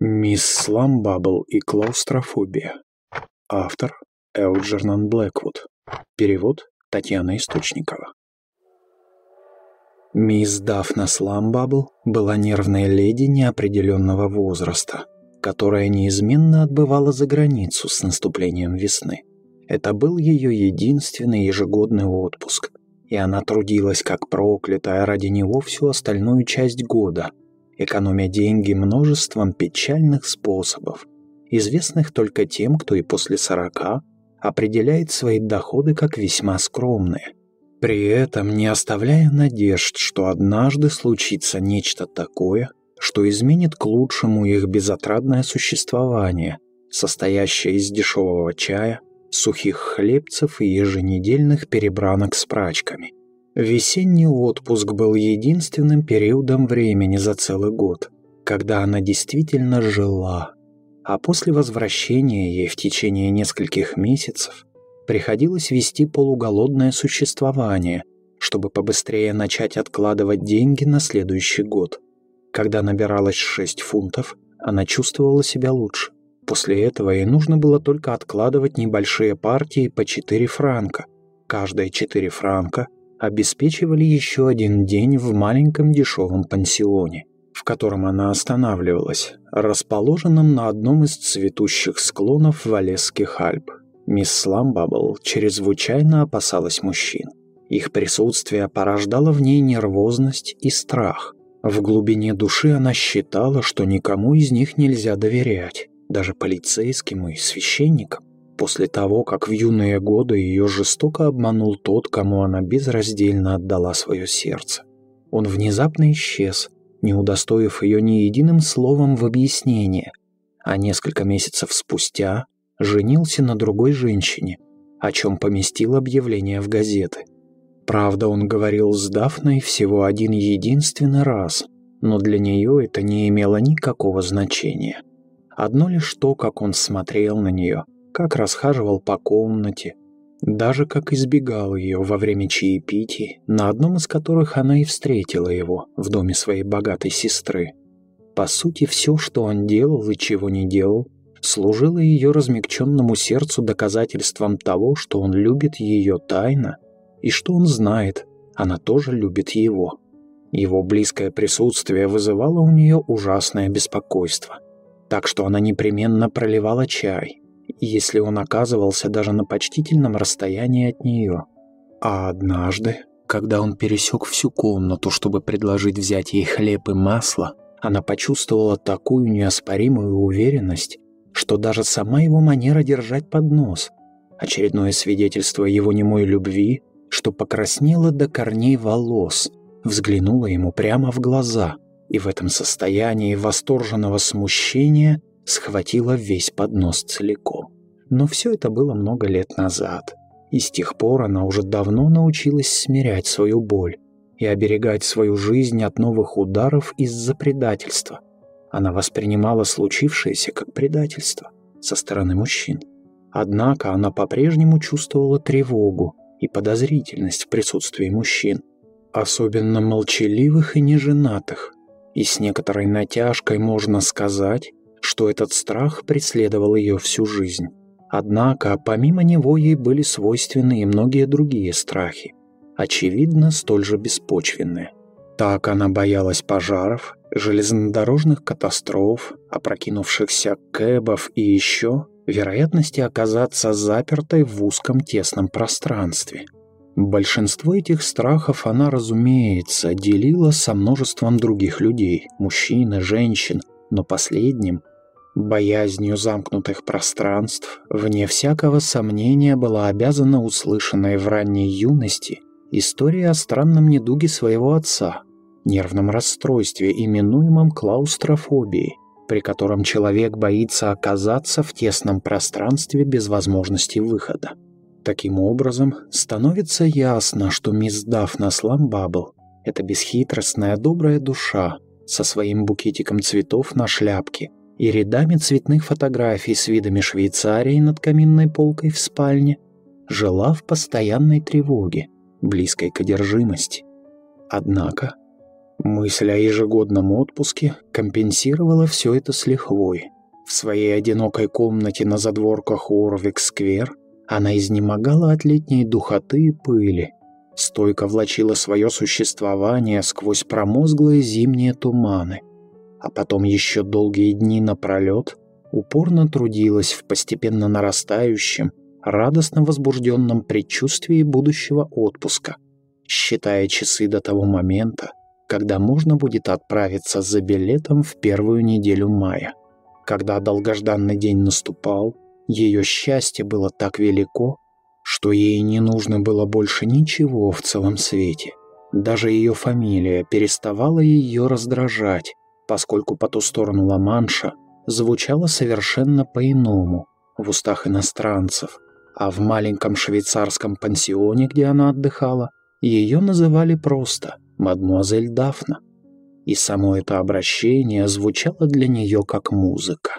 Мисс Сламбабл и клаустрофобия. Автор Элджернон Блэквуд. Перевод Татьяна Источникова. Мисс Дафна Сламбабл была нервной леди неопределенного возраста, которая неизменно отбывала за границу с наступлением весны. Это был ее единственный ежегодный отпуск, и она трудилась как проклятая ради него всю остальную часть года – экономя деньги множеством печальных способов, известных только тем, кто и после сорока определяет свои доходы как весьма скромные, при этом не оставляя надежд, что однажды случится нечто такое, что изменит к лучшему их безотрадное существование, состоящее из дешевого чая, сухих хлебцев и еженедельных перебранок с прачками. Весенний отпуск был единственным периодом времени за целый год, когда она действительно жила, а после возвращения ей в течение нескольких месяцев приходилось вести полуголодное существование, чтобы побыстрее начать откладывать деньги на следующий год. Когда набиралось 6 фунтов, она чувствовала себя лучше. После этого ей нужно было только откладывать небольшие партии по 4 франка. Каждые 4 франка обеспечивали еще один день в маленьком дешевом пансионе, в котором она останавливалась, расположенном на одном из цветущих склонов Валесских Альп. Мисс Сламбабл чрезвычайно опасалась мужчин. Их присутствие порождало в ней нервозность и страх. В глубине души она считала, что никому из них нельзя доверять, даже полицейским и священникам после того, как в юные годы ее жестоко обманул тот, кому она безраздельно отдала свое сердце. Он внезапно исчез, не удостоив ее ни единым словом в объяснение, а несколько месяцев спустя женился на другой женщине, о чем поместил объявление в газеты. Правда, он говорил с Дафной всего один единственный раз, но для нее это не имело никакого значения. Одно лишь то, как он смотрел на нее – как расхаживал по комнате, даже как избегал ее во время чаепитий, на одном из которых она и встретила его в доме своей богатой сестры. По сути, все, что он делал и чего не делал, служило ее размягченному сердцу доказательством того, что он любит ее тайно и что он знает, она тоже любит его. Его близкое присутствие вызывало у нее ужасное беспокойство, так что она непременно проливала чай, если он оказывался даже на почтительном расстоянии от нее. А однажды, когда он пересек всю комнату, чтобы предложить взять ей хлеб и масло, она почувствовала такую неоспоримую уверенность, что даже сама его манера держать поднос, очередное свидетельство его немой любви, что покраснела до корней волос, взглянула ему прямо в глаза и в этом состоянии восторженного смущения схватила весь поднос целиком. Но все это было много лет назад, и с тех пор она уже давно научилась смирять свою боль и оберегать свою жизнь от новых ударов из-за предательства. Она воспринимала случившееся как предательство со стороны мужчин. Однако она по-прежнему чувствовала тревогу и подозрительность в присутствии мужчин, особенно молчаливых и неженатых, и с некоторой натяжкой можно сказать, что этот страх преследовал ее всю жизнь. Однако, помимо него ей были свойственны и многие другие страхи, очевидно, столь же беспочвенные. Так она боялась пожаров, железнодорожных катастроф, опрокинувшихся кэбов и еще вероятности оказаться запертой в узком тесном пространстве. Большинство этих страхов она, разумеется, делила со множеством других людей, мужчин и женщин, но последним Боязнью замкнутых пространств, вне всякого сомнения, была обязана услышанной в ранней юности история о странном недуге своего отца, нервном расстройстве, именуемом клаустрофобией, при котором человек боится оказаться в тесном пространстве без возможности выхода. Таким образом, становится ясно, что мисс Дафна Сламбабл – это бесхитростная добрая душа со своим букетиком цветов на шляпке – и рядами цветных фотографий с видами Швейцарии над каминной полкой в спальне, жила в постоянной тревоге, близкой к одержимости. Однако Мысль о ежегодном отпуске компенсировала все это с лихвой. В своей одинокой комнате на задворках Уорвик-сквер она изнемогала от летней духоты и пыли, стойко влачила свое существование сквозь промозглые зимние туманы, а потом еще долгие дни напролет упорно трудилась в постепенно нарастающем, радостно возбужденном предчувствии будущего отпуска, считая часы до того момента, когда можно будет отправиться за билетом в первую неделю мая. Когда долгожданный день наступал, ее счастье было так велико, что ей не нужно было больше ничего в целом свете. Даже ее фамилия переставала ее раздражать, поскольку по ту сторону Ла-Манша звучала совершенно по-иному в устах иностранцев, а в маленьком швейцарском пансионе, где она отдыхала, ее называли просто «мадмуазель Дафна» и само это обращение звучало для нее как музыка.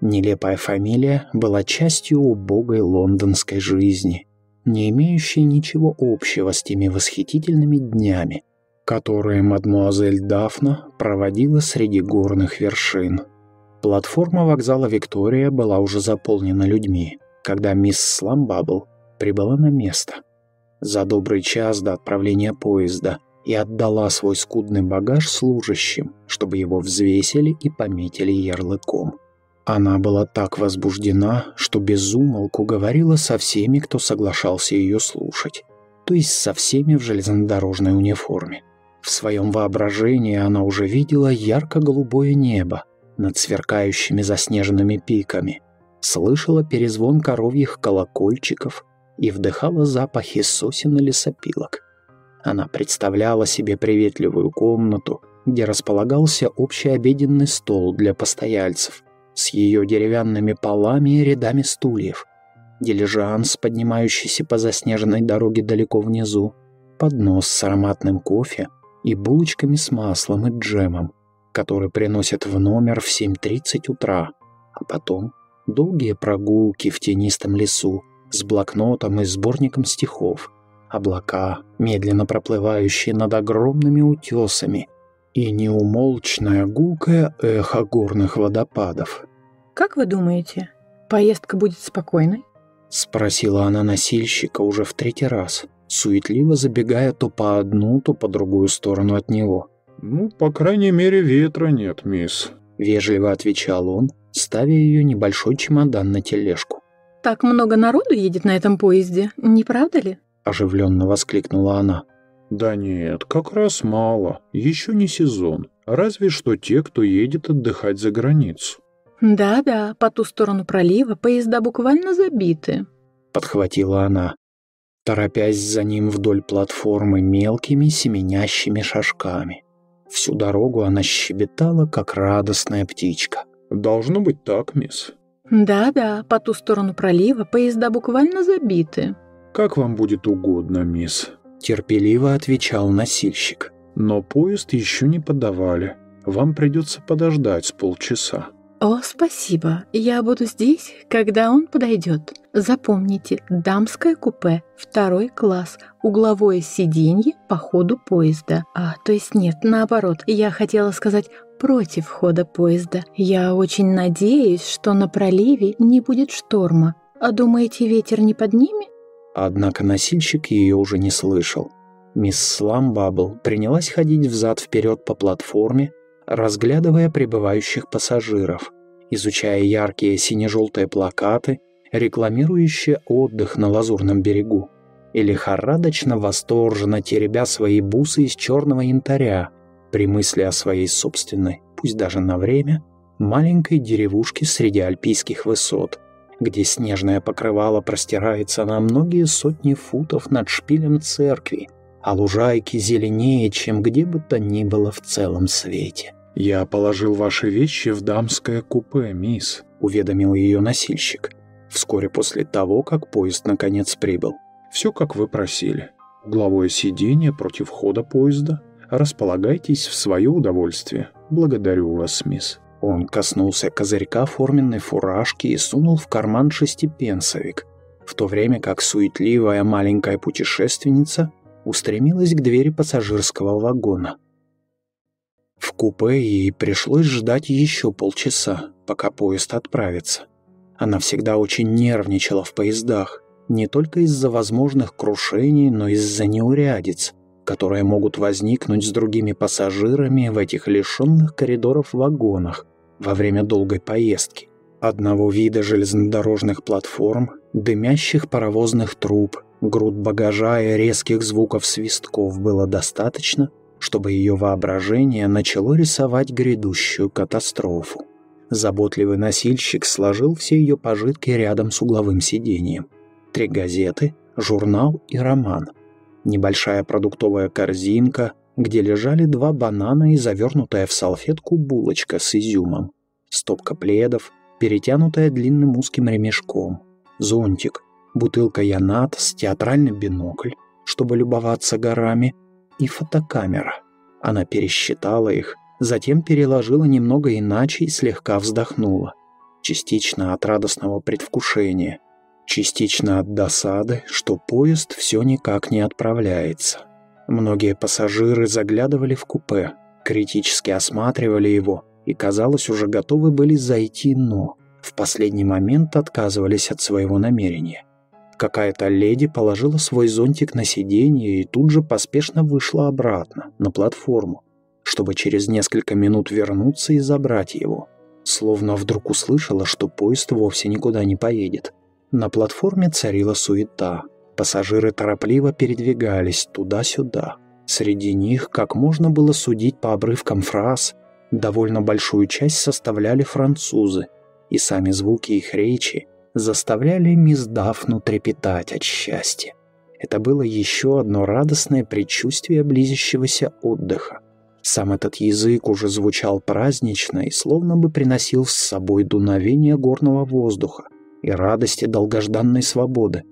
Нелепая фамилия была частью убогой лондонской жизни, не имеющей ничего общего с теми восхитительными днями, которые мадмуазель Дафна проводила среди горных вершин. Платформа вокзала Виктория была уже заполнена людьми, когда мисс Сламбабл прибыла на место. За добрый час до отправления поезда – и отдала свой скудный багаж служащим, чтобы его взвесили и пометили ярлыком. Она была так возбуждена, что безумолку говорила со всеми, кто соглашался ее слушать, то есть со всеми в железнодорожной униформе. В своем воображении она уже видела ярко-голубое небо над сверкающими заснеженными пиками, слышала перезвон коровьих колокольчиков и вдыхала запахи сосен и лесопилок. Она представляла себе приветливую комнату, где располагался общий обеденный стол для постояльцев с ее деревянными полами и рядами стульев, дилижанс, поднимающийся по заснеженной дороге далеко внизу, поднос с ароматным кофе и булочками с маслом и джемом, который приносят в номер в 7.30 утра, а потом долгие прогулки в тенистом лесу с блокнотом и сборником стихов – облака, медленно проплывающие над огромными утесами, и неумолчное гулкое эхо горных водопадов. «Как вы думаете, поездка будет спокойной?» — спросила она носильщика уже в третий раз, суетливо забегая то по одну, то по другую сторону от него. «Ну, по крайней мере, ветра нет, мисс», — вежливо отвечал он, ставя ее небольшой чемодан на тележку. «Так много народу едет на этом поезде, не правда ли?» — оживленно воскликнула она. «Да нет, как раз мало. Еще не сезон. Разве что те, кто едет отдыхать за границу». «Да-да, по ту сторону пролива поезда буквально забиты», — подхватила она, торопясь за ним вдоль платформы мелкими семенящими шажками. Всю дорогу она щебетала, как радостная птичка. «Должно быть так, мисс». «Да-да, по ту сторону пролива поезда буквально забиты», «Как вам будет угодно, мисс», — терпеливо отвечал носильщик. «Но поезд еще не подавали. Вам придется подождать с полчаса». «О, спасибо. Я буду здесь, когда он подойдет. Запомните, дамское купе, второй класс, угловое сиденье по ходу поезда. А, то есть нет, наоборот, я хотела сказать против хода поезда. Я очень надеюсь, что на проливе не будет шторма. А думаете, ветер не поднимет?» Однако носильщик ее уже не слышал. Мисс Сламбабл принялась ходить взад-вперед по платформе, разглядывая прибывающих пассажиров, изучая яркие сине-желтые плакаты, рекламирующие отдых на Лазурном берегу, и лихорадочно восторженно теребя свои бусы из черного янтаря при мысли о своей собственной, пусть даже на время, маленькой деревушке среди альпийских высот – где снежное покрывало простирается на многие сотни футов над шпилем церкви, а лужайки зеленее, чем где бы то ни было в целом свете. «Я положил ваши вещи в дамское купе, мисс», — уведомил ее носильщик, вскоре после того, как поезд наконец прибыл. «Все, как вы просили. Угловое сиденье против хода поезда. Располагайтесь в свое удовольствие. Благодарю вас, мисс». Он коснулся козырька форменной фуражки и сунул в карман шестипенсовик, в то время как суетливая маленькая путешественница устремилась к двери пассажирского вагона. В купе ей пришлось ждать еще полчаса, пока поезд отправится. Она всегда очень нервничала в поездах, не только из-за возможных крушений, но из-за неурядиц, которые могут возникнуть с другими пассажирами в этих лишенных коридоров вагонах во время долгой поездки. Одного вида железнодорожных платформ, дымящих паровозных труб, груд багажа и резких звуков свистков было достаточно, чтобы ее воображение начало рисовать грядущую катастрофу. Заботливый носильщик сложил все ее пожитки рядом с угловым сиденьем. Три газеты, журнал и роман. Небольшая продуктовая корзинка, где лежали два банана и завернутая в салфетку булочка с изюмом. Стопка пледов, перетянутая длинным узким ремешком. Зонтик, бутылка Янат театральный бинокль, чтобы любоваться горами, и фотокамера. Она пересчитала их, затем переложила немного иначе и слегка вздохнула. Частично от радостного предвкушения, частично от досады, что поезд все никак не отправляется. Многие пассажиры заглядывали в купе, критически осматривали его и, казалось, уже готовы были зайти, но в последний момент отказывались от своего намерения. Какая-то леди положила свой зонтик на сиденье и тут же поспешно вышла обратно, на платформу, чтобы через несколько минут вернуться и забрать его. Словно вдруг услышала, что поезд вовсе никуда не поедет. На платформе царила суета. Пассажиры торопливо передвигались туда-сюда. Среди них, как можно было судить по обрывкам фраз, довольно большую часть составляли французы, и сами звуки их речи заставляли мисс Дафну трепетать от счастья. Это было еще одно радостное предчувствие близящегося отдыха. Сам этот язык уже звучал празднично и словно бы приносил с собой дуновение горного воздуха и радости долгожданной свободы.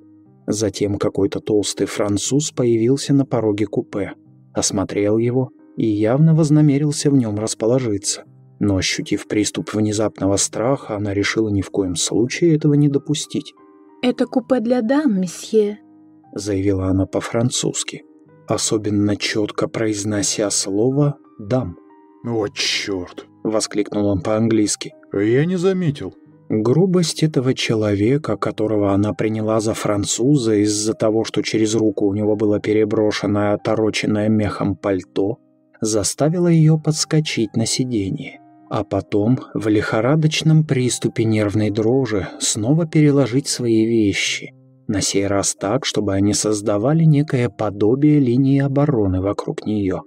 Затем какой-то толстый француз появился на пороге купе, осмотрел его и явно вознамерился в нем расположиться. Но, ощутив приступ внезапного страха, она решила ни в коем случае этого не допустить. «Это купе для дам, месье», — заявила она по-французски особенно четко произнося слово «дам». «О, черт!» — воскликнул он по-английски. «Я не заметил». Грубость этого человека, которого она приняла за француза из-за того, что через руку у него было переброшено отороченное мехом пальто, заставила ее подскочить на сиденье, а потом в лихорадочном приступе нервной дрожи снова переложить свои вещи, на сей раз так, чтобы они создавали некое подобие линии обороны вокруг нее.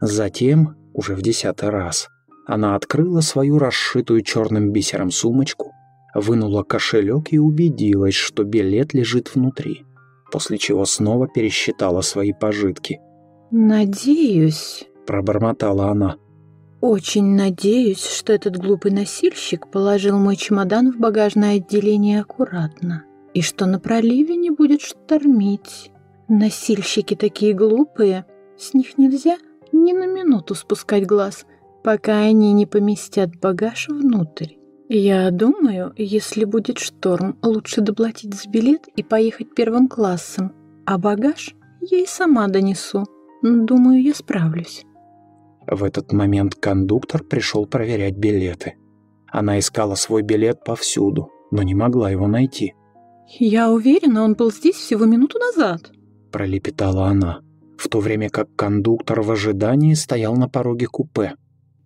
Затем, уже в десятый раз, она открыла свою расшитую черным бисером сумочку, вынула кошелек и убедилась, что билет лежит внутри, после чего снова пересчитала свои пожитки. «Надеюсь», — пробормотала она, «Очень надеюсь, что этот глупый носильщик положил мой чемодан в багажное отделение аккуратно и что на проливе не будет штормить. Носильщики такие глупые, с них нельзя ни на минуту спускать глаз, пока они не поместят багаж внутрь. Я думаю, если будет шторм, лучше доплатить за билет и поехать первым классом, а багаж я и сама донесу. Думаю, я справлюсь. В этот момент кондуктор пришел проверять билеты. Она искала свой билет повсюду, но не могла его найти. «Я уверена, он был здесь всего минуту назад», — пролепетала она, в то время как кондуктор в ожидании стоял на пороге купе.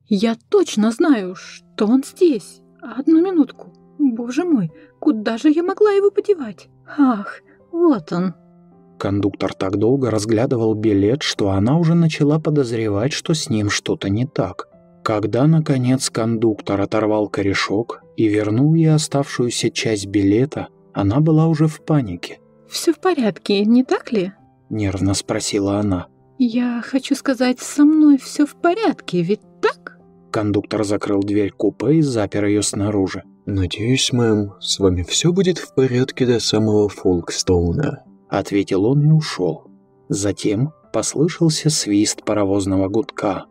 «Я точно знаю, что он здесь. Одну минутку. Боже мой, куда же я могла его подевать? Ах, вот он». Кондуктор так долго разглядывал билет, что она уже начала подозревать, что с ним что-то не так. Когда, наконец, кондуктор оторвал корешок и вернул ей оставшуюся часть билета, она была уже в панике. «Все в порядке, не так ли?» — нервно спросила она. «Я хочу сказать, со мной все в порядке, ведь так?» Кондуктор закрыл дверь купе и запер ее снаружи. «Надеюсь, мэм, с вами все будет в порядке до самого Фолкстоуна», — ответил он и ушел. Затем послышался свист паровозного гудка.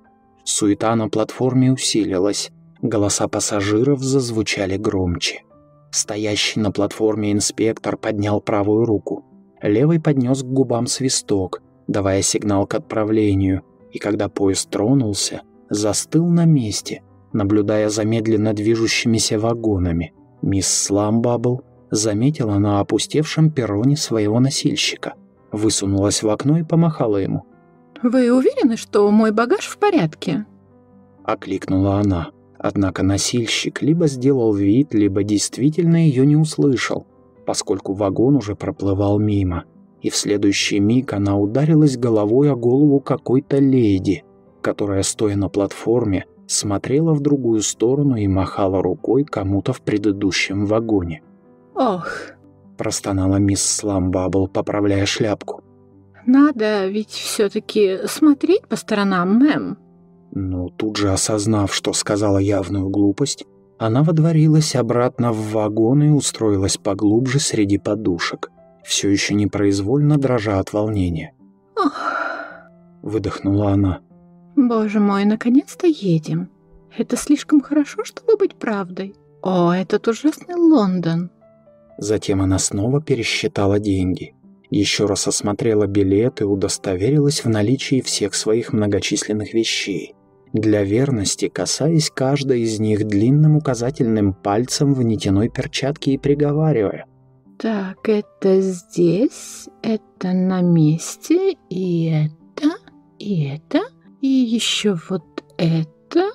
Суета на платформе усилилась. Голоса пассажиров зазвучали громче. Стоящий на платформе инспектор поднял правую руку. Левой поднес к губам свисток, давая сигнал к отправлению, и когда поезд тронулся, застыл на месте, наблюдая за медленно движущимися вагонами. Мисс Сламбабл заметила на опустевшем перроне своего носильщика, высунулась в окно и помахала ему. «Вы уверены, что мой багаж в порядке?» Окликнула она. Однако носильщик либо сделал вид, либо действительно ее не услышал, поскольку вагон уже проплывал мимо. И в следующий миг она ударилась головой о голову какой-то леди, которая, стоя на платформе, смотрела в другую сторону и махала рукой кому-то в предыдущем вагоне. «Ох!» – простонала мисс Сламбабл, поправляя шляпку. «Надо ведь все-таки смотреть по сторонам, мэм». Но тут же осознав, что сказала явную глупость, она водворилась обратно в вагон и устроилась поглубже среди подушек, все еще непроизвольно дрожа от волнения. «Ох!» – выдохнула она. «Боже мой, наконец-то едем. Это слишком хорошо, чтобы быть правдой. О, этот ужасный Лондон!» Затем она снова пересчитала деньги. Еще раз осмотрела билеты и удостоверилась в наличии всех своих многочисленных вещей. Для верности касаясь каждой из них длинным указательным пальцем в нитяной перчатке и приговаривая. «Так, это здесь, это на месте, и это, и это...» И еще вот это...»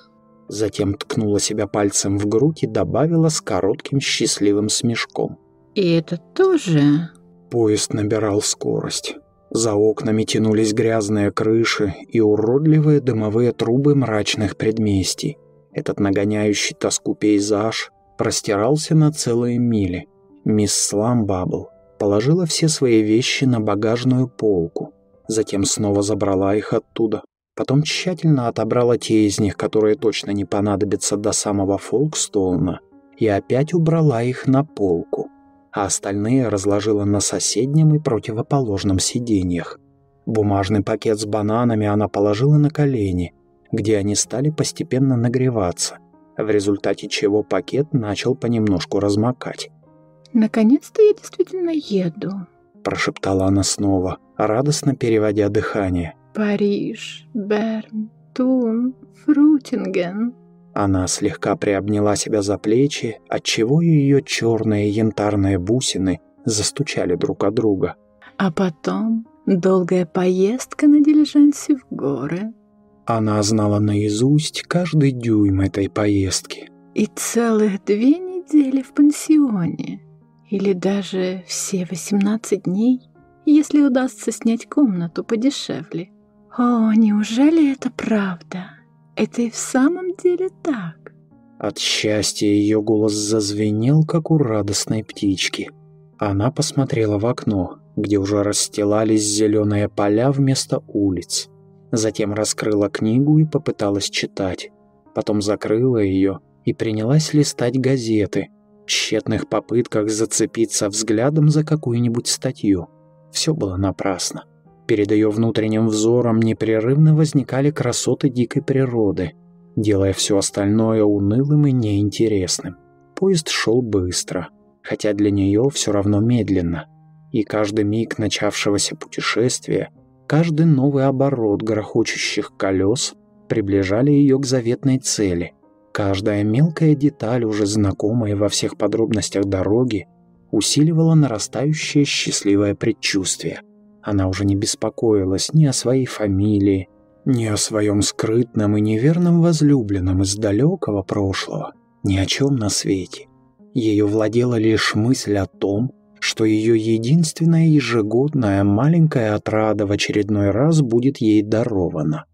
Затем ткнула себя пальцем в грудь и добавила с коротким счастливым смешком. «И это тоже...» Поезд набирал скорость. За окнами тянулись грязные крыши и уродливые дымовые трубы мрачных предместий. Этот нагоняющий тоску пейзаж простирался на целые мили. Мисс Сламбабл положила все свои вещи на багажную полку, затем снова забрала их оттуда, Потом тщательно отобрала те из них, которые точно не понадобятся до самого Фолкстоуна, и опять убрала их на полку, а остальные разложила на соседнем и противоположном сиденьях. Бумажный пакет с бананами она положила на колени, где они стали постепенно нагреваться, в результате чего пакет начал понемножку размокать. «Наконец-то я действительно еду», – прошептала она снова, радостно переводя дыхание – Париж, Берн, Тун, Фрутинген. Она слегка приобняла себя за плечи, отчего ее черные янтарные бусины застучали друг от друга. А потом долгая поездка на дилижансе в горы. Она знала наизусть каждый дюйм этой поездки. И целых две недели в пансионе. Или даже все 18 дней, если удастся снять комнату подешевле. О, неужели это правда? Это и в самом деле так? От счастья ее голос зазвенел, как у радостной птички. Она посмотрела в окно, где уже расстилались зеленые поля вместо улиц. Затем раскрыла книгу и попыталась читать. Потом закрыла ее и принялась листать газеты, в тщетных попытках зацепиться взглядом за какую-нибудь статью. Все было напрасно. Перед ее внутренним взором непрерывно возникали красоты дикой природы, делая все остальное унылым и неинтересным. Поезд шел быстро, хотя для нее все равно медленно. И каждый миг начавшегося путешествия, каждый новый оборот грохочущих колес приближали ее к заветной цели. Каждая мелкая деталь, уже знакомая во всех подробностях дороги, усиливала нарастающее счастливое предчувствие – она уже не беспокоилась ни о своей фамилии, ни о своем скрытном и неверном возлюбленном из далекого прошлого, ни о чем на свете. Ее владела лишь мысль о том, что ее единственная ежегодная маленькая отрада в очередной раз будет ей дарована.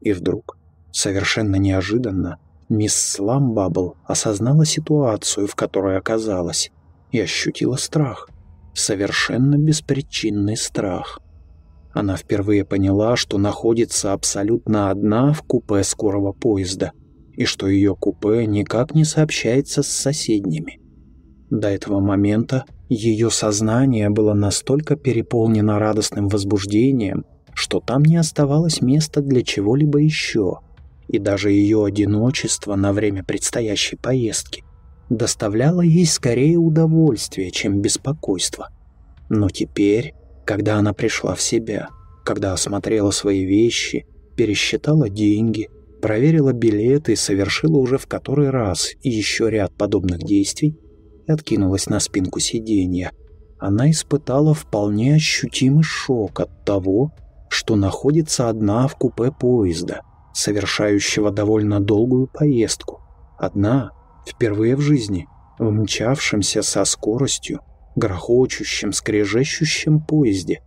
И вдруг, совершенно неожиданно, мисс Сламбабл осознала ситуацию, в которой оказалась, и ощутила страх – совершенно беспричинный страх. Она впервые поняла, что находится абсолютно одна в купе скорого поезда, и что ее купе никак не сообщается с соседними. До этого момента ее сознание было настолько переполнено радостным возбуждением, что там не оставалось места для чего-либо еще, и даже ее одиночество на время предстоящей поездки доставляло ей скорее удовольствие, чем беспокойство. Но теперь, когда она пришла в себя, когда осмотрела свои вещи, пересчитала деньги, проверила билеты и совершила уже в который раз еще ряд подобных действий и откинулась на спинку сиденья. Она испытала вполне ощутимый шок от того, что находится одна в купе поезда, совершающего довольно долгую поездку. Одна, впервые в жизни, мчавшемся со скоростью, грохочущем, скрежещущем поезде.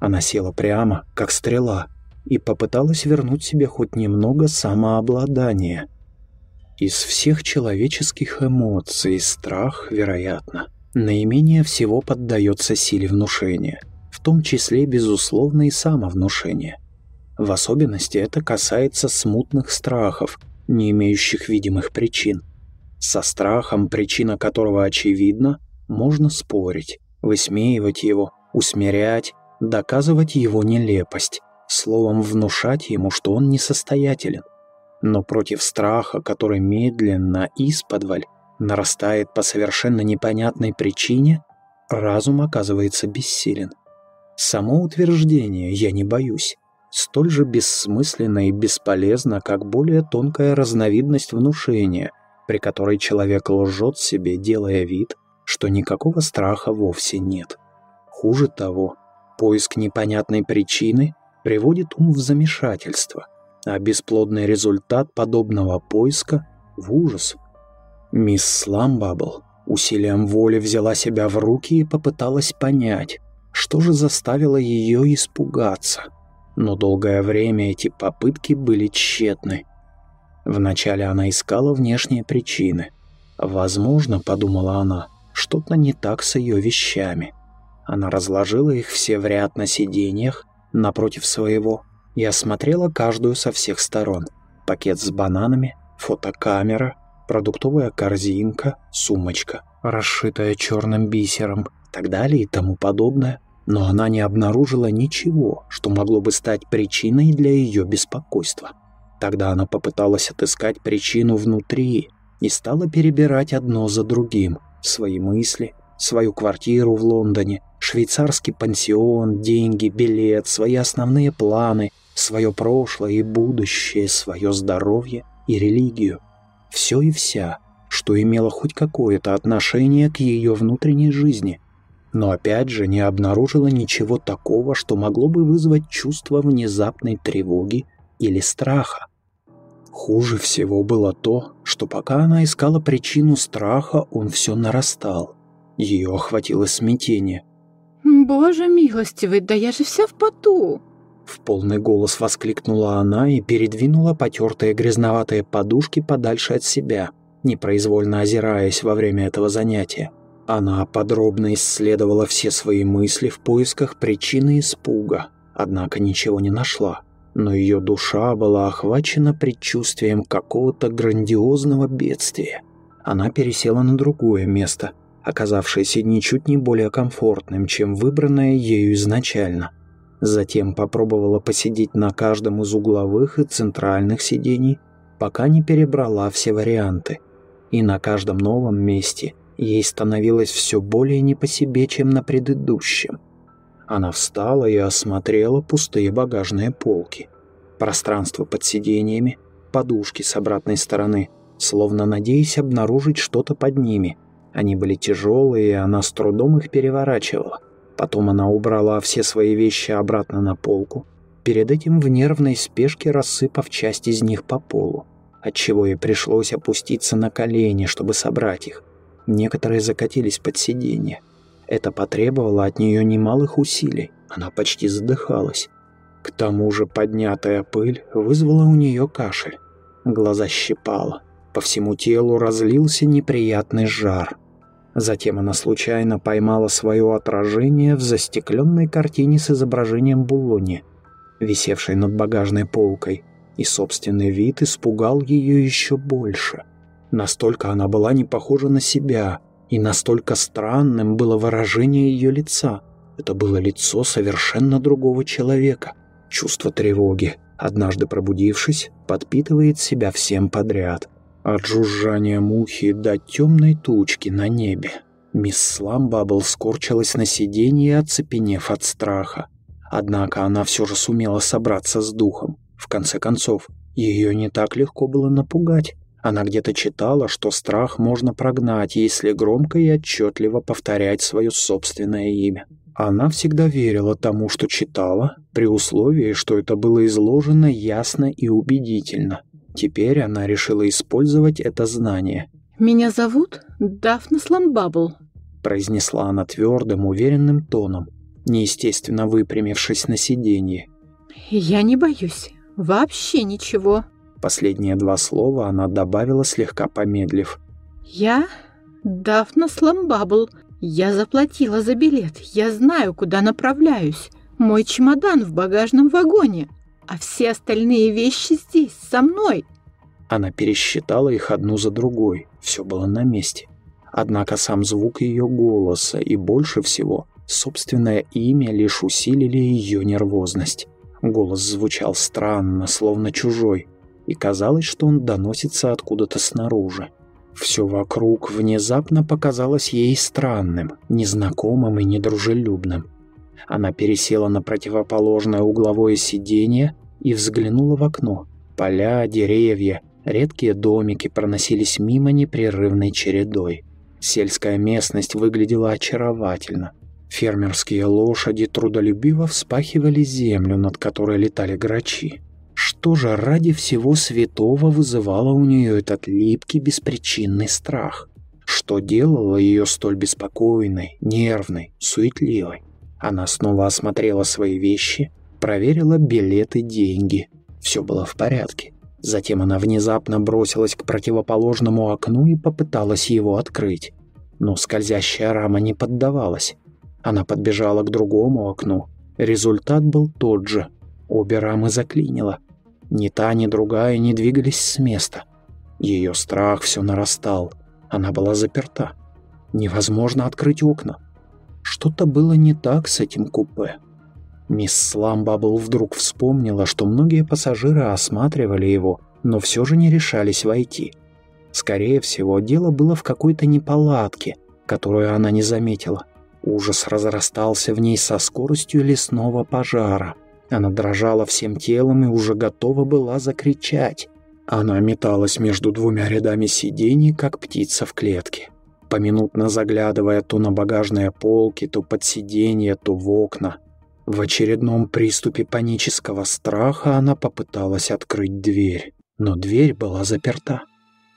Она села прямо, как стрела, и попыталась вернуть себе хоть немного самообладания. Из всех человеческих эмоций страх, вероятно, наименее всего поддается силе внушения, в том числе, безусловно, и самовнушение. В особенности это касается смутных страхов, не имеющих видимых причин. Со страхом, причина которого очевидна, можно спорить, высмеивать его, усмирять, доказывать его нелепость, словом внушать ему, что он несостоятелен. Но против страха, который медленно, исподволь, нарастает по совершенно непонятной причине, разум оказывается бессилен. Само утверждение «я не боюсь» столь же бессмысленно и бесполезно, как более тонкая разновидность внушения, при которой человек лжет себе, делая вид, что никакого страха вовсе нет. Хуже того, поиск непонятной причины приводит ум в замешательство, а бесплодный результат подобного поиска — в ужас. Мисс Сламбабл усилием воли взяла себя в руки и попыталась понять, что же заставило ее испугаться. Но долгое время эти попытки были тщетны. Вначале она искала внешние причины. «Возможно, — подумала она, — что-то не так с ее вещами». Она разложила их все в ряд на сиденьях, напротив своего и осмотрела каждую со всех сторон. Пакет с бананами, фотокамера, продуктовая корзинка, сумочка, расшитая черным бисером, так далее и тому подобное. Но она не обнаружила ничего, что могло бы стать причиной для ее беспокойства. Тогда она попыталась отыскать причину внутри и стала перебирать одно за другим свои мысли, свою квартиру в Лондоне, швейцарский пансион, деньги, билет, свои основные планы, свое прошлое и будущее, свое здоровье и религию. Все и вся, что имело хоть какое-то отношение к ее внутренней жизни. Но опять же не обнаружила ничего такого, что могло бы вызвать чувство внезапной тревоги или страха. Хуже всего было то, что пока она искала причину страха, он все нарастал. Ее охватило смятение – «Боже милостивый, да я же вся в поту!» В полный голос воскликнула она и передвинула потертые грязноватые подушки подальше от себя, непроизвольно озираясь во время этого занятия. Она подробно исследовала все свои мысли в поисках причины испуга, однако ничего не нашла. Но ее душа была охвачена предчувствием какого-то грандиозного бедствия. Она пересела на другое место – оказавшееся ничуть не более комфортным, чем выбранное ею изначально. Затем попробовала посидеть на каждом из угловых и центральных сидений, пока не перебрала все варианты. И на каждом новом месте ей становилось все более не по себе, чем на предыдущем. Она встала и осмотрела пустые багажные полки. Пространство под сиденьями, подушки с обратной стороны, словно надеясь обнаружить что-то под ними – они были тяжелые, и она с трудом их переворачивала. Потом она убрала все свои вещи обратно на полку, перед этим в нервной спешке рассыпав часть из них по полу, отчего ей пришлось опуститься на колени, чтобы собрать их. Некоторые закатились под сиденье. Это потребовало от нее немалых усилий, она почти задыхалась. К тому же поднятая пыль вызвала у нее кашель. Глаза щипало, по всему телу разлился неприятный жар – Затем она случайно поймала свое отражение в застекленной картине с изображением Булони, висевшей над багажной полкой, и собственный вид испугал ее еще больше. Настолько она была не похожа на себя, и настолько странным было выражение ее лица. Это было лицо совершенно другого человека. Чувство тревоги, однажды пробудившись, подпитывает себя всем подряд – от жужжания мухи до темной тучки на небе. Мисс Сламбабл скорчилась на сиденье, оцепенев от страха. Однако она все же сумела собраться с духом. В конце концов, ее не так легко было напугать. Она где-то читала, что страх можно прогнать, если громко и отчетливо повторять свое собственное имя. Она всегда верила тому, что читала, при условии, что это было изложено ясно и убедительно. Теперь она решила использовать это знание. «Меня зовут Дафна Сламбабл», — произнесла она твердым, уверенным тоном, неестественно выпрямившись на сиденье. «Я не боюсь. Вообще ничего». Последние два слова она добавила, слегка помедлив. «Я Дафна Сламбабл. Я заплатила за билет. Я знаю, куда направляюсь. Мой чемодан в багажном вагоне, а все остальные вещи здесь, со мной». Она пересчитала их одну за другой. Все было на месте. Однако сам звук ее голоса и больше всего собственное имя лишь усилили ее нервозность. Голос звучал странно, словно чужой и казалось, что он доносится откуда-то снаружи. Все вокруг внезапно показалось ей странным, незнакомым и недружелюбным. Она пересела на противоположное угловое сиденье и взглянула в окно. Поля, деревья, редкие домики проносились мимо непрерывной чередой. Сельская местность выглядела очаровательно. Фермерские лошади трудолюбиво вспахивали землю, над которой летали грачи. Что же ради всего святого вызывало у нее этот липкий беспричинный страх? Что делало ее столь беспокойной, нервной, суетливой? Она снова осмотрела свои вещи, проверила билеты, деньги. Все было в порядке. Затем она внезапно бросилась к противоположному окну и попыталась его открыть. Но скользящая рама не поддавалась. Она подбежала к другому окну. Результат был тот же. Обе рамы заклинило. Ни та, ни другая не двигались с места. Ее страх все нарастал. Она была заперта. Невозможно открыть окна. Что-то было не так с этим купе. Мисс Сламбабл вдруг вспомнила, что многие пассажиры осматривали его, но все же не решались войти. Скорее всего, дело было в какой-то неполадке, которую она не заметила. Ужас разрастался в ней со скоростью лесного пожара. Она дрожала всем телом и уже готова была закричать. Она металась между двумя рядами сидений, как птица в клетке, поминутно заглядывая то на багажные полки, то под сиденье, то в окна. В очередном приступе панического страха она попыталась открыть дверь, но дверь была заперта.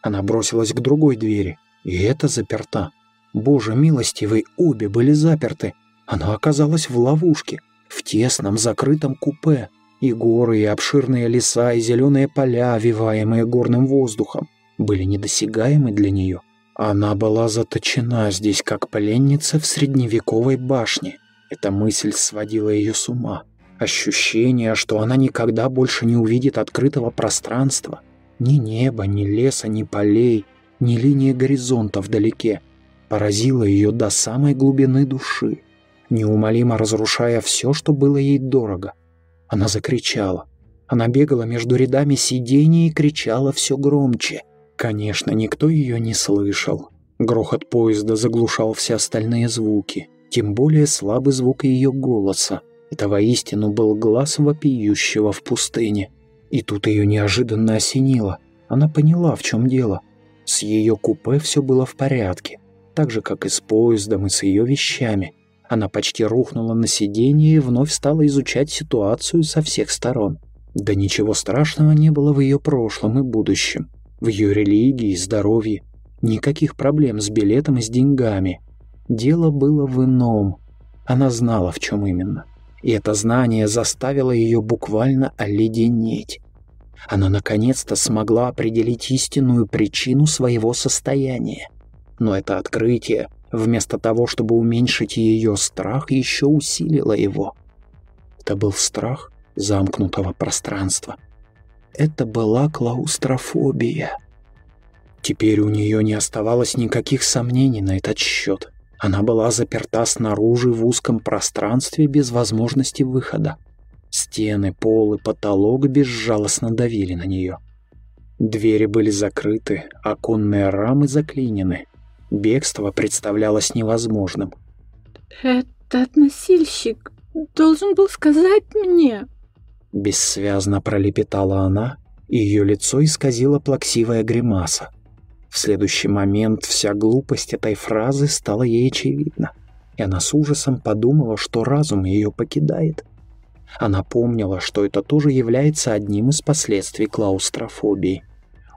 Она бросилась к другой двери, и эта заперта. Боже милостивый, обе были заперты. Она оказалась в ловушке в тесном закрытом купе. И горы, и обширные леса, и зеленые поля, овиваемые горным воздухом, были недосягаемы для нее. Она была заточена здесь, как пленница в средневековой башне. Эта мысль сводила ее с ума. Ощущение, что она никогда больше не увидит открытого пространства. Ни неба, ни леса, ни полей, ни линии горизонта вдалеке. Поразило ее до самой глубины души неумолимо разрушая все, что было ей дорого. Она закричала. Она бегала между рядами сидений и кричала все громче. Конечно, никто ее не слышал. Грохот поезда заглушал все остальные звуки, тем более слабый звук ее голоса. Это воистину был глаз вопиющего в пустыне. И тут ее неожиданно осенило. Она поняла, в чем дело. С ее купе все было в порядке, так же, как и с поездом и с ее вещами. Она почти рухнула на сиденье и вновь стала изучать ситуацию со всех сторон. Да ничего страшного не было в ее прошлом и будущем. В ее религии и здоровье. Никаких проблем с билетом и с деньгами. Дело было в ином. Она знала, в чем именно. И это знание заставило ее буквально оледенеть. Она наконец-то смогла определить истинную причину своего состояния. Но это открытие вместо того, чтобы уменьшить ее страх, еще усилило его. Это был страх замкнутого пространства. Это была клаустрофобия. Теперь у нее не оставалось никаких сомнений на этот счет. Она была заперта снаружи в узком пространстве без возможности выхода. Стены, пол и потолок безжалостно давили на нее. Двери были закрыты, оконные рамы заклинены, Бегство представлялось невозможным. «Этот носильщик должен был сказать мне...» Бессвязно пролепетала она, и ее лицо исказило плаксивая гримаса. В следующий момент вся глупость этой фразы стала ей очевидна, и она с ужасом подумала, что разум ее покидает. Она помнила, что это тоже является одним из последствий клаустрофобии.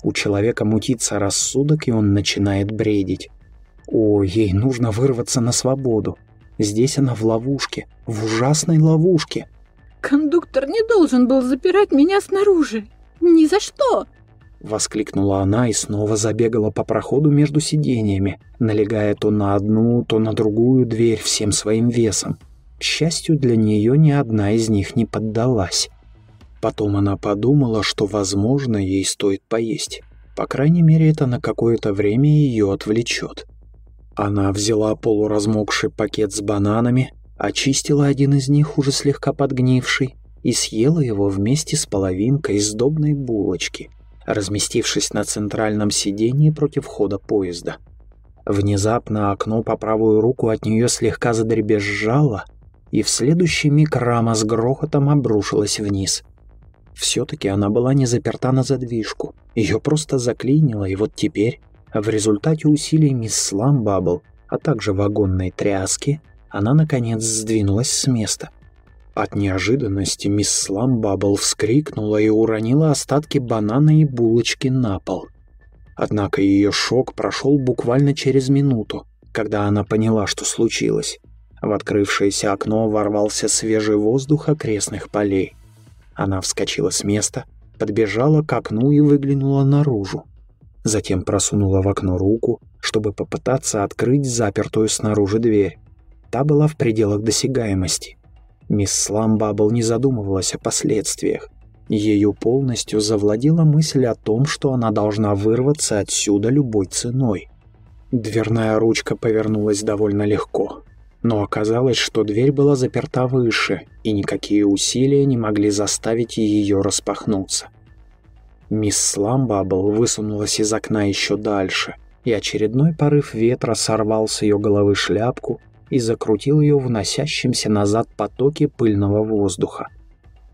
У человека мутится рассудок, и он начинает бредить. О, ей нужно вырваться на свободу. Здесь она в ловушке, в ужасной ловушке. «Кондуктор не должен был запирать меня снаружи. Ни за что!» Воскликнула она и снова забегала по проходу между сидениями, налегая то на одну, то на другую дверь всем своим весом. К счастью, для нее ни одна из них не поддалась. Потом она подумала, что, возможно, ей стоит поесть. По крайней мере, это на какое-то время ее отвлечет. Она взяла полуразмокший пакет с бананами, очистила один из них, уже слегка подгнивший, и съела его вместе с половинкой сдобной булочки, разместившись на центральном сиденье против входа поезда. Внезапно окно по правую руку от нее слегка задребезжало, и в следующий миг рама с грохотом обрушилась вниз. Все-таки она была не заперта на задвижку, ее просто заклинило, и вот теперь в результате усилий мисс Сламбабл, а также вагонной тряски, она, наконец, сдвинулась с места. От неожиданности мисс Сламбабл вскрикнула и уронила остатки банана и булочки на пол. Однако ее шок прошел буквально через минуту, когда она поняла, что случилось. В открывшееся окно ворвался свежий воздух окрестных полей. Она вскочила с места, подбежала к окну и выглянула наружу. Затем просунула в окно руку, чтобы попытаться открыть запертую снаружи дверь. Та была в пределах досягаемости. Мисс Сламбабл не задумывалась о последствиях. Ею полностью завладела мысль о том, что она должна вырваться отсюда любой ценой. Дверная ручка повернулась довольно легко, но оказалось, что дверь была заперта выше, и никакие усилия не могли заставить ее распахнуться. Мисс Сламбабл высунулась из окна еще дальше, и очередной порыв ветра сорвал с ее головы шляпку и закрутил ее в носящемся назад потоке пыльного воздуха.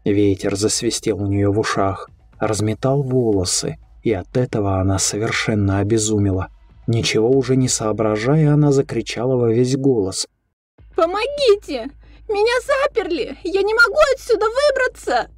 Ветер засвистел у нее в ушах, разметал волосы, и от этого она совершенно обезумела. Ничего уже не соображая, она закричала во весь голос. «Помогите! Меня заперли! Я не могу отсюда выбраться!»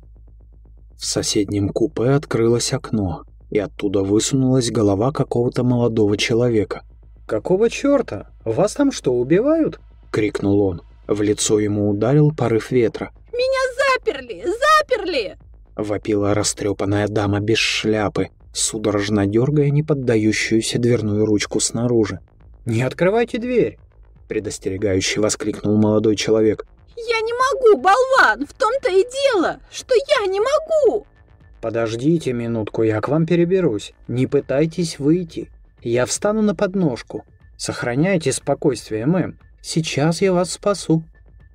В соседнем купе открылось окно, и оттуда высунулась голова какого-то молодого человека. «Какого черта? Вас там что, убивают?» — крикнул он. В лицо ему ударил порыв ветра. «Меня заперли! Заперли!» — вопила растрепанная дама без шляпы, судорожно дергая неподдающуюся дверную ручку снаружи. «Не открывайте дверь!» — предостерегающе воскликнул молодой человек. «Я не могу, болван! В том-то и дело, что я не могу!» «Подождите минутку, я к вам переберусь. Не пытайтесь выйти. Я встану на подножку. Сохраняйте спокойствие, мэм. Сейчас я вас спасу».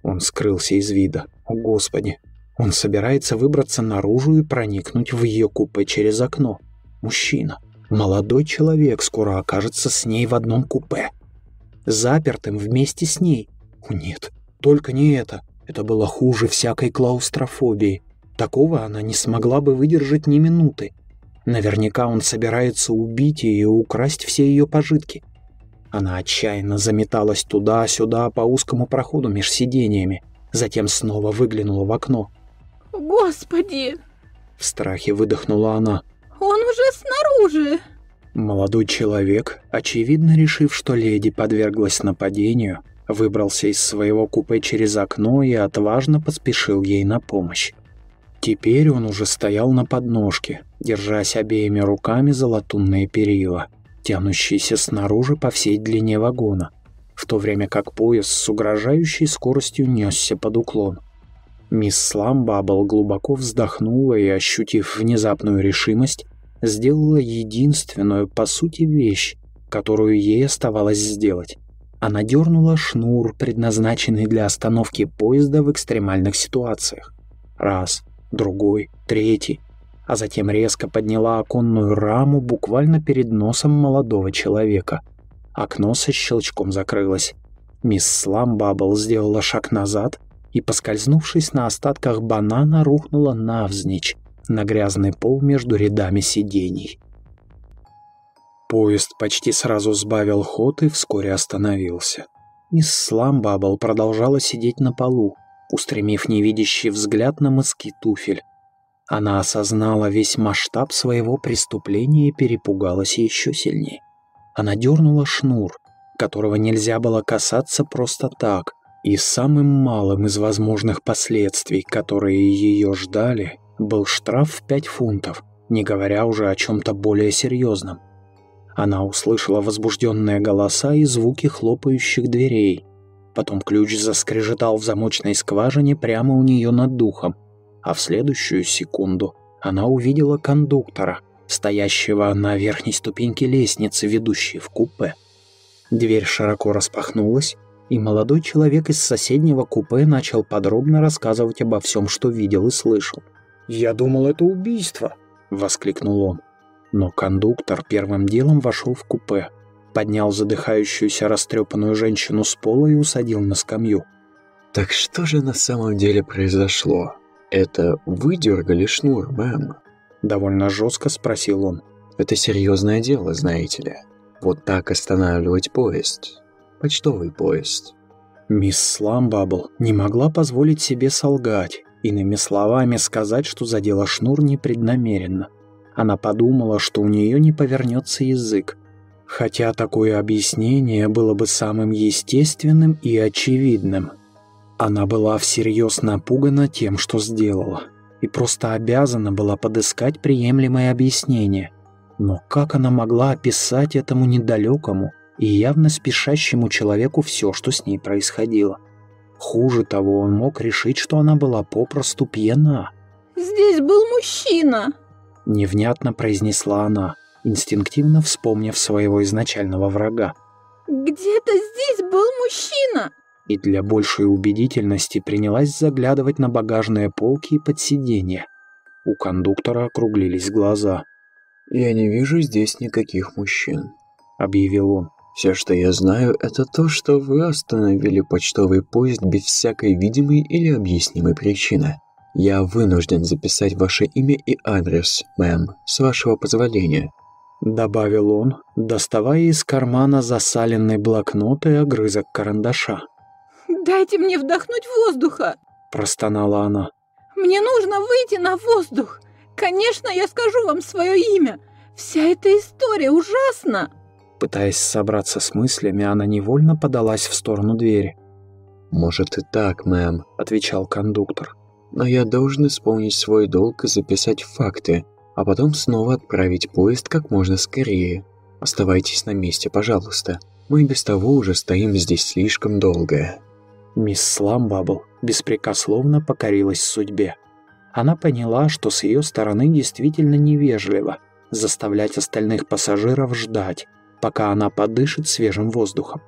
Он скрылся из вида. О, Господи! Он собирается выбраться наружу и проникнуть в ее купе через окно. Мужчина. Молодой человек скоро окажется с ней в одном купе. Запертым вместе с ней. О, нет, только не это. Это было хуже всякой клаустрофобии. Такого она не смогла бы выдержать ни минуты. Наверняка он собирается убить ее и украсть все ее пожитки. Она отчаянно заметалась туда-сюда по узкому проходу меж сидениями, затем снова выглянула в окно. «Господи!» В страхе выдохнула она. «Он уже снаружи!» Молодой человек, очевидно решив, что леди подверглась нападению, выбрался из своего купе через окно и отважно поспешил ей на помощь. Теперь он уже стоял на подножке, держась обеими руками за латунные перила, тянущиеся снаружи по всей длине вагона, в то время как поезд с угрожающей скоростью несся под уклон. Мисс Сламбабл глубоко вздохнула и, ощутив внезапную решимость, сделала единственную, по сути, вещь, которую ей оставалось сделать. Она дернула шнур, предназначенный для остановки поезда в экстремальных ситуациях. Раз, другой, третий. А затем резко подняла оконную раму буквально перед носом молодого человека. Окно со щелчком закрылось. Мисс Сламбабл сделала шаг назад и, поскользнувшись на остатках банана, рухнула навзничь на грязный пол между рядами сидений. Поезд почти сразу сбавил ход и вскоре остановился. Мисс Сламбабл продолжала сидеть на полу, устремив невидящий взгляд на мыски туфель. Она осознала весь масштаб своего преступления и перепугалась еще сильнее. Она дернула шнур, которого нельзя было касаться просто так, и самым малым из возможных последствий, которые ее ждали, был штраф в пять фунтов, не говоря уже о чем-то более серьезном. Она услышала возбужденные голоса и звуки хлопающих дверей. Потом ключ заскрежетал в замочной скважине прямо у нее над духом, а в следующую секунду она увидела кондуктора, стоящего на верхней ступеньке лестницы, ведущей в купе. Дверь широко распахнулась, и молодой человек из соседнего купе начал подробно рассказывать обо всем, что видел и слышал. «Я думал, это убийство!» — воскликнул он. Но кондуктор первым делом вошел в купе, поднял задыхающуюся растрепанную женщину с пола и усадил на скамью. «Так что же на самом деле произошло? Это вы дергали шнур, мэм?» Довольно жестко спросил он. «Это серьезное дело, знаете ли. Вот так останавливать поезд. Почтовый поезд». Мисс Сламбабл не могла позволить себе солгать, иными словами сказать, что задела шнур непреднамеренно. Она подумала, что у нее не повернется язык. Хотя такое объяснение было бы самым естественным и очевидным. Она была всерьез напугана тем, что сделала, и просто обязана была подыскать приемлемое объяснение. Но как она могла описать этому недалекому и явно спешащему человеку все, что с ней происходило? Хуже того, он мог решить, что она была попросту пьяна. «Здесь был мужчина!» Невнятно произнесла она, инстинктивно вспомнив своего изначального врага. «Где-то здесь был мужчина!» И для большей убедительности принялась заглядывать на багажные полки и под сиденье. У кондуктора округлились глаза. «Я не вижу здесь никаких мужчин», — объявил он. «Все, что я знаю, это то, что вы остановили почтовый поезд без всякой видимой или объяснимой причины. Я вынужден записать ваше имя и адрес, мэм, с вашего позволения», — добавил он, доставая из кармана засаленный блокнот и огрызок карандаша. «Дайте мне вдохнуть воздуха!» — простонала она. «Мне нужно выйти на воздух! Конечно, я скажу вам свое имя! Вся эта история ужасна!» Пытаясь собраться с мыслями, она невольно подалась в сторону двери. «Может и так, мэм», — отвечал кондуктор но я должен исполнить свой долг и записать факты, а потом снова отправить поезд как можно скорее. Оставайтесь на месте, пожалуйста. Мы без того уже стоим здесь слишком долго». Мисс Сламбабл беспрекословно покорилась судьбе. Она поняла, что с ее стороны действительно невежливо заставлять остальных пассажиров ждать, пока она подышит свежим воздухом.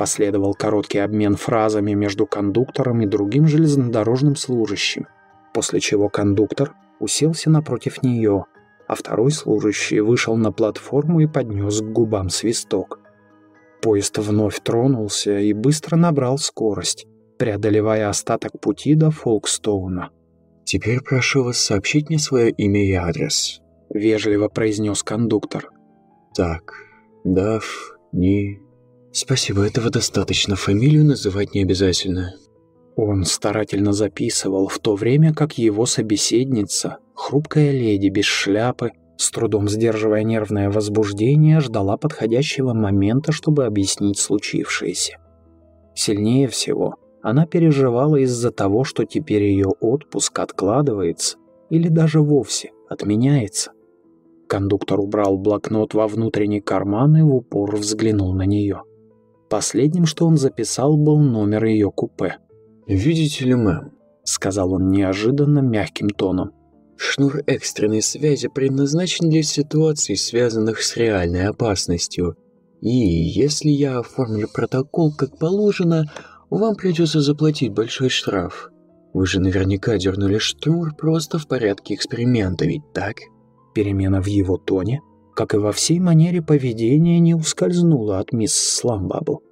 Последовал короткий обмен фразами между кондуктором и другим железнодорожным служащим, после чего кондуктор уселся напротив нее, а второй служащий вышел на платформу и поднес к губам свисток. Поезд вновь тронулся и быстро набрал скорость, преодолевая остаток пути до Фолкстоуна. «Теперь прошу вас сообщить мне свое имя и адрес», — вежливо произнес кондуктор. «Так, Дав, Ни, «Спасибо, этого достаточно. Фамилию называть не обязательно». Он старательно записывал, в то время как его собеседница, хрупкая леди без шляпы, с трудом сдерживая нервное возбуждение, ждала подходящего момента, чтобы объяснить случившееся. Сильнее всего она переживала из-за того, что теперь ее отпуск откладывается или даже вовсе отменяется. Кондуктор убрал блокнот во внутренний карман и в упор взглянул на нее. Последним, что он записал, был номер ее купе. «Видите ли, мэм», — сказал он неожиданно мягким тоном. «Шнур экстренной связи предназначен для ситуаций, связанных с реальной опасностью. И если я оформлю протокол как положено, вам придется заплатить большой штраф. Вы же наверняка дернули шнур просто в порядке эксперимента, ведь так?» Перемена в его тоне как и во всей манере поведения, не ускользнула от мисс Сламбабл.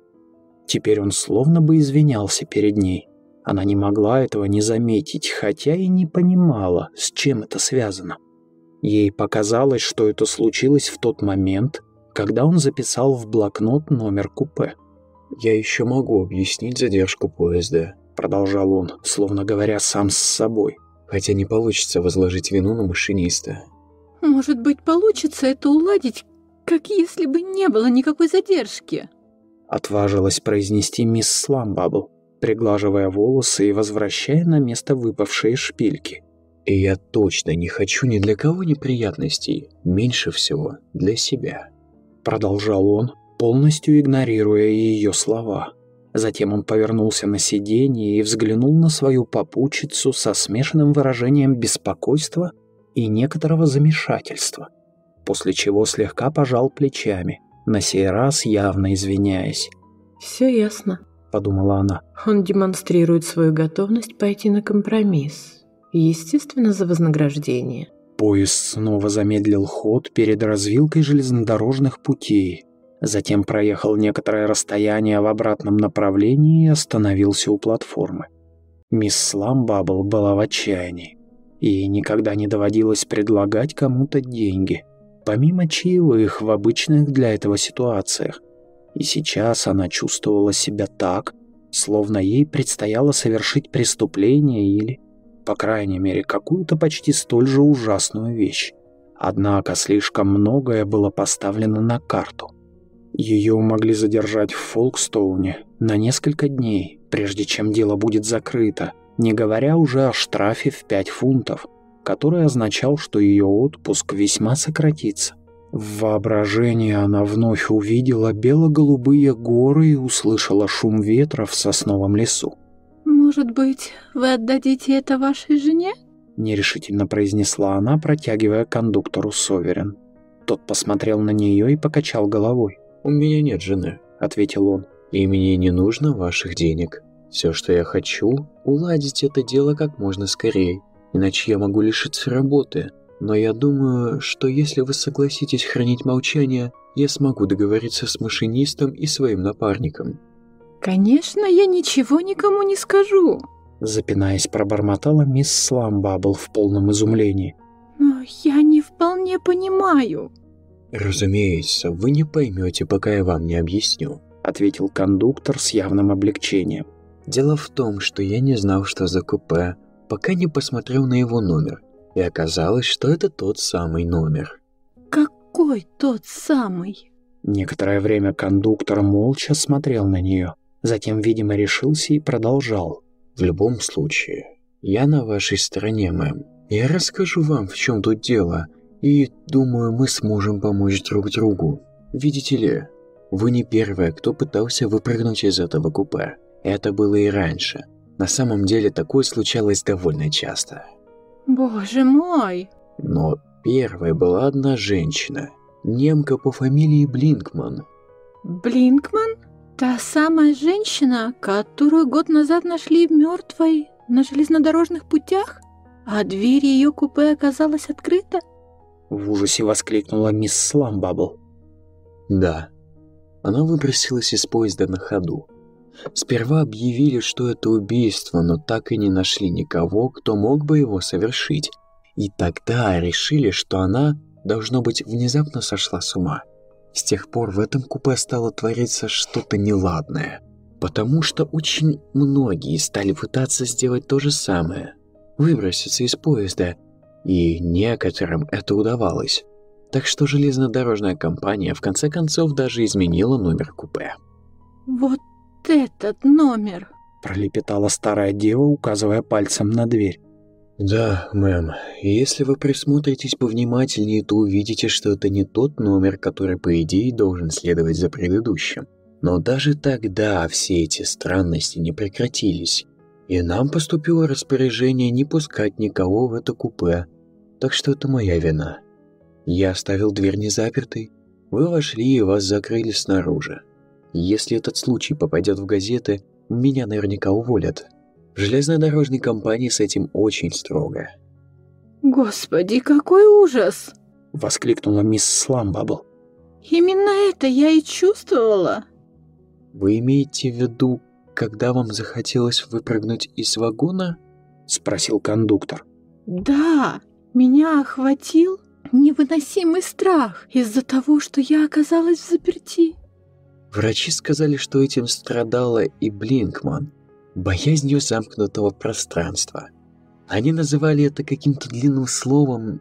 Теперь он словно бы извинялся перед ней. Она не могла этого не заметить, хотя и не понимала, с чем это связано. Ей показалось, что это случилось в тот момент, когда он записал в блокнот номер купе. «Я еще могу объяснить задержку поезда», — продолжал он, словно говоря сам с собой. «Хотя не получится возложить вину на машиниста». «Может быть, получится это уладить, как если бы не было никакой задержки?» Отважилась произнести мисс Сламбабл, приглаживая волосы и возвращая на место выпавшие шпильки. И я точно не хочу ни для кого неприятностей, меньше всего для себя. Продолжал он, полностью игнорируя ее слова. Затем он повернулся на сиденье и взглянул на свою попутчицу со смешанным выражением беспокойства и некоторого замешательства, после чего слегка пожал плечами, на сей раз явно извиняясь. «Все ясно», — подумала она. «Он демонстрирует свою готовность пойти на компромисс». Естественно, за вознаграждение. Поезд снова замедлил ход перед развилкой железнодорожных путей. Затем проехал некоторое расстояние в обратном направлении и остановился у платформы. Мисс Сламбабл была в отчаянии. Ей никогда не доводилось предлагать кому-то деньги, помимо чаевых в обычных для этого ситуациях. И сейчас она чувствовала себя так, словно ей предстояло совершить преступление или по крайней мере, какую-то почти столь же ужасную вещь. Однако слишком многое было поставлено на карту. Ее могли задержать в Фолкстоуне на несколько дней, прежде чем дело будет закрыто, не говоря уже о штрафе в 5 фунтов, который означал, что ее отпуск весьма сократится. В воображении она вновь увидела бело-голубые горы и услышала шум ветра в сосновом лесу. «Может быть, вы отдадите это вашей жене?» Нерешительно произнесла она, протягивая кондуктору Соверен. Тот посмотрел на нее и покачал головой. «У меня нет жены», — ответил он. «И мне не нужно ваших денег. Все, что я хочу, уладить это дело как можно скорее, иначе я могу лишиться работы. Но я думаю, что если вы согласитесь хранить молчание, я смогу договориться с машинистом и своим напарником. «Конечно, я ничего никому не скажу», запинаясь, пробормотала мисс Сламбабл в полном изумлении. «Но я не вполне понимаю». «Разумеется, вы не поймете, пока я вам не объясню», ответил кондуктор с явным облегчением. «Дело в том, что я не знал, что за купе, пока не посмотрел на его номер, и оказалось, что это тот самый номер». «Какой тот самый?» Некоторое время кондуктор молча смотрел на нее. Затем, видимо, решился и продолжал. «В любом случае, я на вашей стороне, мэм. Я расскажу вам, в чем тут дело, и думаю, мы сможем помочь друг другу. Видите ли, вы не первая, кто пытался выпрыгнуть из этого купе. Это было и раньше. На самом деле такое случалось довольно часто. Боже мой! Но первой была одна женщина, немка по фамилии Блинкман. Блинкман? Та самая женщина, которую год назад нашли мертвой на железнодорожных путях? А дверь ее купе оказалась открыта? В ужасе воскликнула мисс Сламбабл. Да. Она выбросилась из поезда на ходу. Сперва объявили, что это убийство, но так и не нашли никого, кто мог бы его совершить. И тогда решили, что она, должно быть, внезапно сошла с ума. С тех пор в этом купе стало твориться что-то неладное, потому что очень многие стали пытаться сделать то же самое, выброситься из поезда, и некоторым это удавалось. Так что железнодорожная компания в конце концов даже изменила номер купе. «Вот этот номер!» – пролепетала старая дева, указывая пальцем на дверь. «Да, мэм. Если вы присмотритесь повнимательнее, то увидите, что это не тот номер, который, по идее, должен следовать за предыдущим. Но даже тогда все эти странности не прекратились, и нам поступило распоряжение не пускать никого в это купе, так что это моя вина. Я оставил дверь не запертой, вы вошли и вас закрыли снаружи. Если этот случай попадет в газеты, меня наверняка уволят». В железнодорожной компании с этим очень строго. «Господи, какой ужас!» — воскликнула мисс Сламбабл. «Именно это я и чувствовала». «Вы имеете в виду когда вам захотелось выпрыгнуть из вагона?» — спросил кондуктор. «Да, меня охватил невыносимый страх из-за того, что я оказалась в заперти». Врачи сказали, что этим страдала и Блинкман, боязнью замкнутого пространства. Они называли это каким-то длинным словом,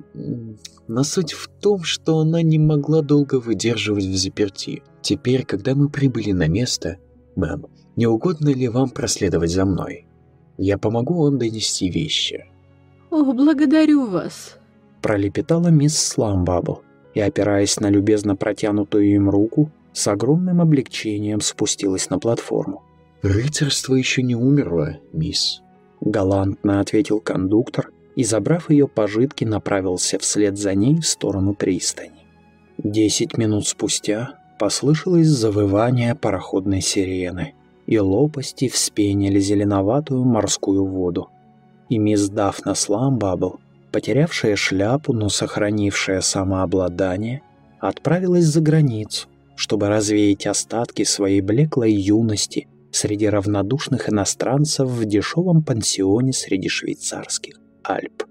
но суть в том, что она не могла долго выдерживать в заперти. Теперь, когда мы прибыли на место, мэм, не угодно ли вам проследовать за мной? Я помогу вам донести вещи». «О, благодарю вас», — пролепетала мисс Сламбабл и, опираясь на любезно протянутую им руку, с огромным облегчением спустилась на платформу. «Рыцарство еще не умерло, мисс», — галантно ответил кондуктор и, забрав ее пожитки, направился вслед за ней в сторону пристани. Десять минут спустя послышалось завывание пароходной сирены, и лопасти вспенили зеленоватую морскую воду. И мисс Дафна Сламбабл, потерявшая шляпу, но сохранившая самообладание, отправилась за границу, чтобы развеять остатки своей блеклой юности среди равнодушных иностранцев в дешевом пансионе среди швейцарских Альп.